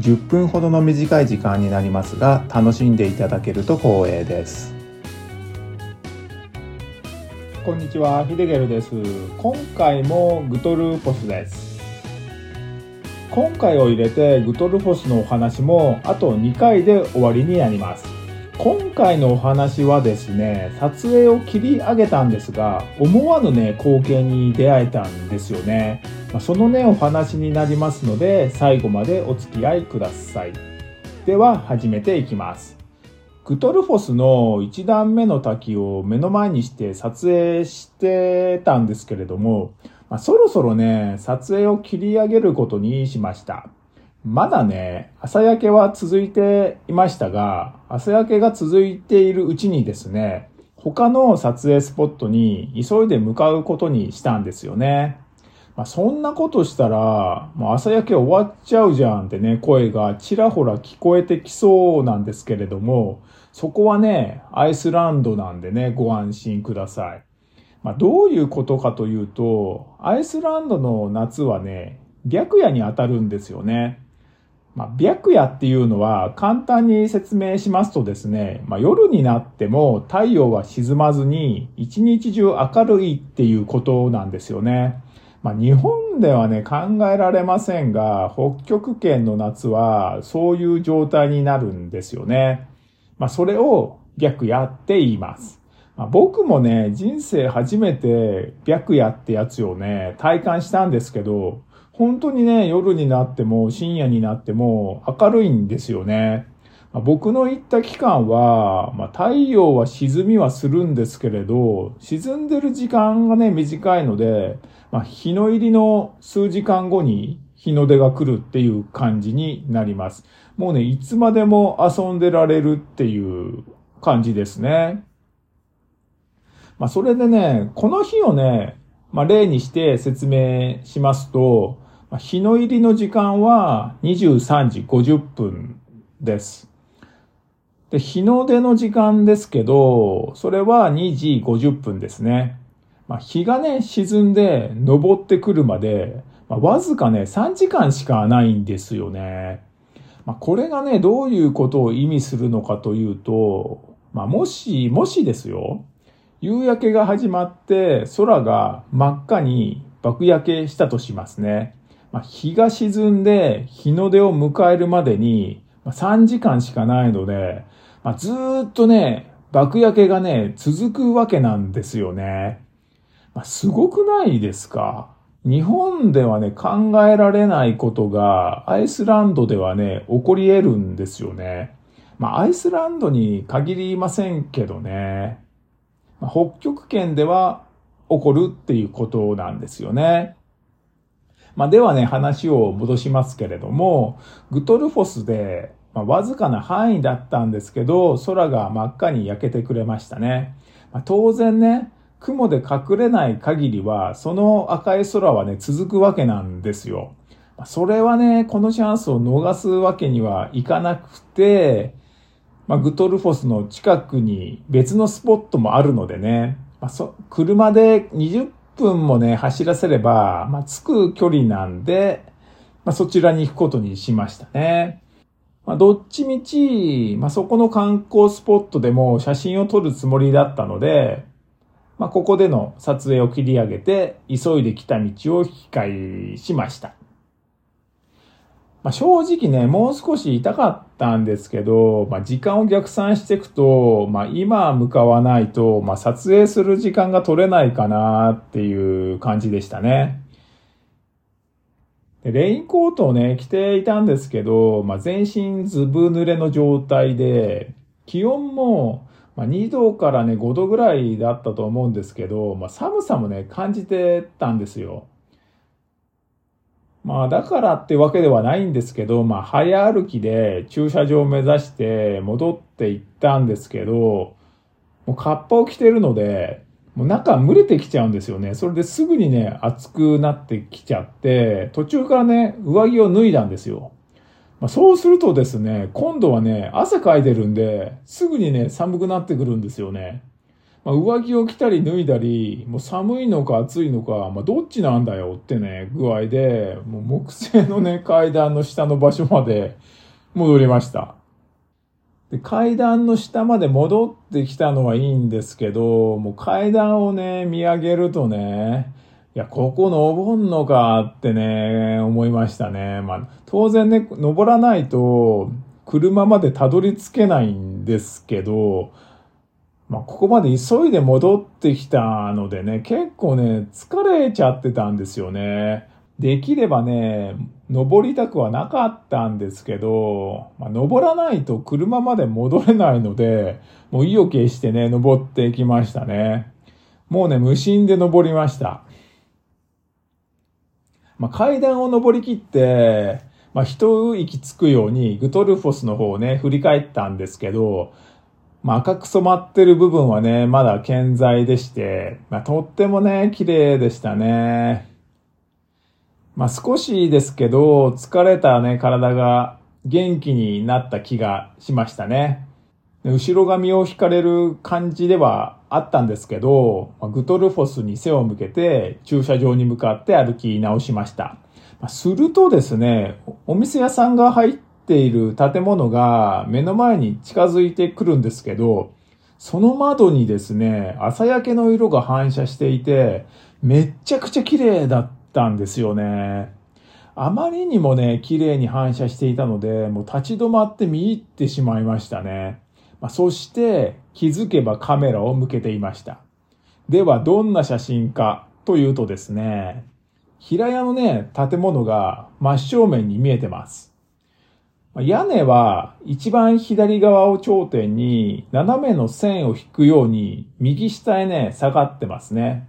10分ほどの短い時間になりますが楽しんでいただけると光栄です。こんにちはヒデゲルです。今回もグトルポスです。今回を入れてグトルフォスのお話もあと2回で終わりになります。今回のお話はですね撮影を切り上げたんですが思わぬね光景に出会えたんですよね、そのねお話になりますので最後までお付き合いくださいでは始めていきますグトルフォスの1段目の滝を目の前にして撮影してたんですけれどもまあ、そろそろね、撮影を切り上げることにしました。まだね、朝焼けは続いていましたが、朝焼けが続いているうちにですね、他の撮影スポットに急いで向かうことにしたんですよね。まあ、そんなことしたら、もう朝焼け終わっちゃうじゃんってね、声がちらほら聞こえてきそうなんですけれども、そこはね、アイスランドなんでね、ご安心ください。まあ、どういうことかというと、アイスランドの夏はね、白夜に当たるんですよね。まあ、白夜っていうのは簡単に説明しますとですね、まあ、夜になっても太陽は沈まずに一日中明るいっていうことなんですよね。まあ、日本ではね、考えられませんが、北極圏の夏はそういう状態になるんですよね。まあ、それを白夜って言います。まあ、僕もね、人生初めて白夜ってやつをね、体感したんですけど、本当にね、夜になっても深夜になっても明るいんですよね。僕の行った期間は、まあ、太陽は沈みはするんですけれど、沈んでる時間がね、短いので、まあ、日の入りの数時間後に日の出が来るっていう感じになります。もうね、いつまでも遊んでられるっていう感じですね。まあ、それでね、この日をね、まあ、例にして説明しますと、日の入りの時間は23時50分です。で、日の出の時間ですけど、それは2時50分ですね。まあ、日がね、沈んで昇ってくるまで、まあ、わずかね、3時間しかないんですよね。まあ、これがね、どういうことを意味するのかというと、まあ、もし、もしですよ。夕焼けが始まって空が真っ赤に爆焼けしたとしますね。まあ、日が沈んで日の出を迎えるまでに3時間しかないので、まあ、ずっとね、爆焼けがね、続くわけなんですよね。まあ、すごくないですか？日本ではね、考えられないことがアイスランドではね、起こり得るんですよね。まあ、アイスランドに限りませんけどね。まあ北極圏では起こるっていうことなんですよね。まあ、ではね、話を戻しますけれども、グトルフォスで、まあ、わずかな範囲だったんですけど、空が真っ赤に焼けてくれましたね。まあ、当然ね、雲で隠れない限りは、その赤い空はね、続くわけなんですよ。まそれはね、このチャンスを逃すわけにはいかなくて、まあ、グトルフォスの近くに別のスポットもあるのでね、まあ、そ車で20分もね、走らせれば、まあ、着く距離なんで、まあ、そちらに行くことにしましたね。まあ、どっちみち、まあ、そこの観光スポットでも写真を撮るつもりだったので、まあ、ここでの撮影を切り上げて、急いで来た道を引き返しました。まあ、正直ね、もう少し痛かったんですけど、まあ、時間を逆算していくと、まあ、今向かわないと、まあ、撮影する時間が取れないかなっていう感じでしたね。でレインコートをね、着ていたんですけど、まあ、全身ずぶ濡れの状態で、気温も、ま、2度からね、5度ぐらいだったと思うんですけど、まあ、寒さもね、感じてたんですよ。まあだからってわけではないんですけど、まあ早歩きで駐車場を目指して戻っって行ったんですけど、もうカッパを着てるので、もう中蒸れてきちゃうんですよね。それですぐにね、暑くなってきちゃって、途中からね、上着を脱いだんですよ。まあ、そうするとですね、今度はね、汗かいてるんで、すぐにね、寒くなってくるんですよね。まあ、上着を着たり脱いだり、もう寒いのか暑いのか、まあ、どっちなんだよってね、具合で、もう木製のね、階段の下の場所まで戻りました。で階段の下まで戻ってきたのはいいんですけど、もう階段をね、見上げるとね、いや、ここ登んのかってね、思いましたね。まあ、当然ね、登らないと、車までたどり着けないんですけど、まあ、ここまで急いで戻ってきたのでね、結構ね、疲れちゃってたんですよね。できればね、登りたくはなかったんですけど、まあ、登らないと車まで戻れないので、もう意を決してね、登っていきましたね。もうね、無心で登りました。まあ、階段を登り切って、まあ、一息つくようにグトルフォスの方をね、振り返ったんですけど、まあ、赤く染まってる部分はね、まだ健在でして、まあ、とってもね、綺麗でしたね。まあ、少しですけど、疲れたね、体が元気になった気がしましたね。後ろ髪を引かれる感じではあったんですけど、グトルフォスに背を向けて駐車場に向かって歩き直しました。するとですね、お店屋さんが入っている建物が目の前に近づいてくるんですけど、その窓にですね、朝焼けの色が反射していて、めっちゃくちゃ綺麗だったんですよね。あまりにもね、綺麗に反射していたので、もう立ち止まって見入ってしまいましたね。まあ、そして気づけばカメラを向けていました。では、どんな写真かというとですね、平屋のね、建物が真正面に見えてます。屋根は一番左側を頂点に斜めの線を引くように右下へね、下がってますね。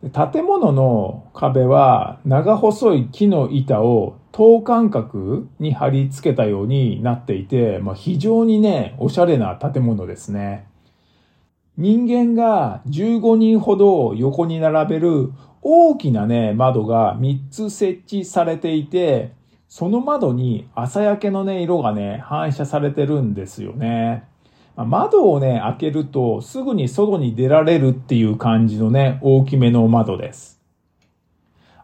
建物の壁は長細い木の板を等間隔に貼り付けたようになっていて、まあ、非常にね、おしゃれな建物ですね。人間が15人ほど横に並べる大きなね、窓が3つ設置されていて、その窓に朝焼けのね、色がね、反射されてるんですよね。窓をね、開けるとすぐに外に出られるっていう感じのね、大きめの窓です。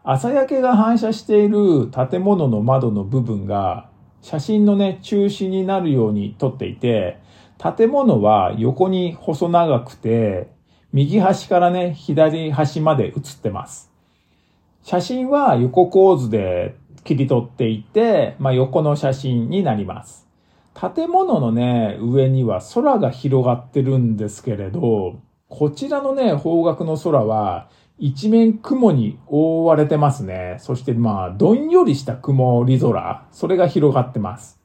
朝焼けが反射している建物の窓の部分が写真のね、中心になるように撮っていて、建物は横に細長くて、右端からね、左端まで写ってます。写真は横構図で切り取っていて、まあ、横の写真になります。建物のね、上には空が広がってるんですけれど、こちらのね、方角の空は一面雲に覆われてますね。そしてまあ、どんよりした曇り空、それが広がってます。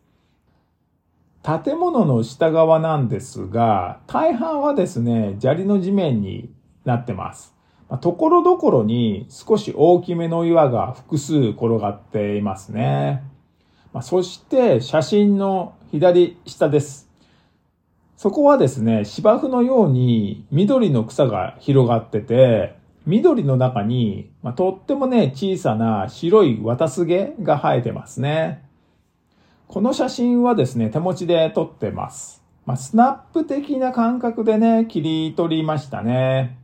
建物の下側なんですが、大半はですね、砂利の地面になってます。ところどころに少し大きめの岩が複数転がっていますね。まそして写真の左下です。そこはですね、芝生のように緑の草が広がってて、緑の中に、まあ、とってもね、小さな白い綿すげが生えてますね。この写真はですね、手持ちで撮ってます。まあ、スナップ的な感覚でね、切り取りましたね。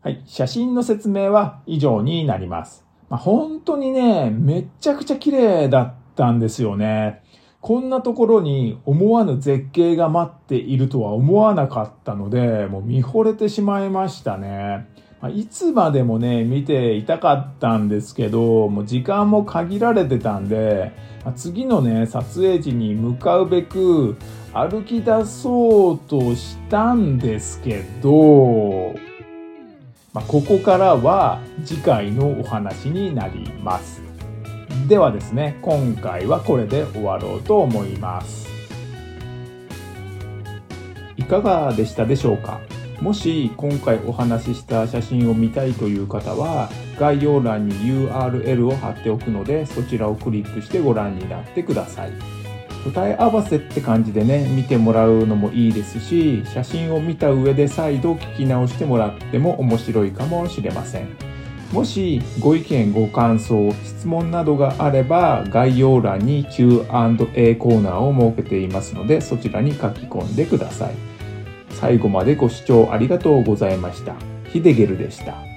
はい。写真の説明は以上になります。まあ、本当にね、めちゃくちゃ綺麗だったんですよね。こんなところに思わぬ絶景が待っているとは思わなかったので、もう見惚れてしまいましたね。ま、いつまでもね、見ていたかったんですけど、もう時間も限られてたんで、ま、次のね、撮影時に向かうべく歩き出そうとしたんですけど、まあ、ここからは次回のお話になります。ではですね、今回はこれで終わろうと思います。いかがでしたでしょうか？もし今回お話しした写真を見たいという方は概要欄に URL を貼っておくのでそちらをクリックしてご覧になってください。答え合わせって感じでね見てもらうのもいいですし写真を見た上で再度聞き直してもらっても面白いかもしれませんもしご意見ご感想質問などがあれば概要欄に Q&A コーナーを設けていますのでそちらに書き込んでください。最後までご視聴ありがとうございました。ヒデゲルでした。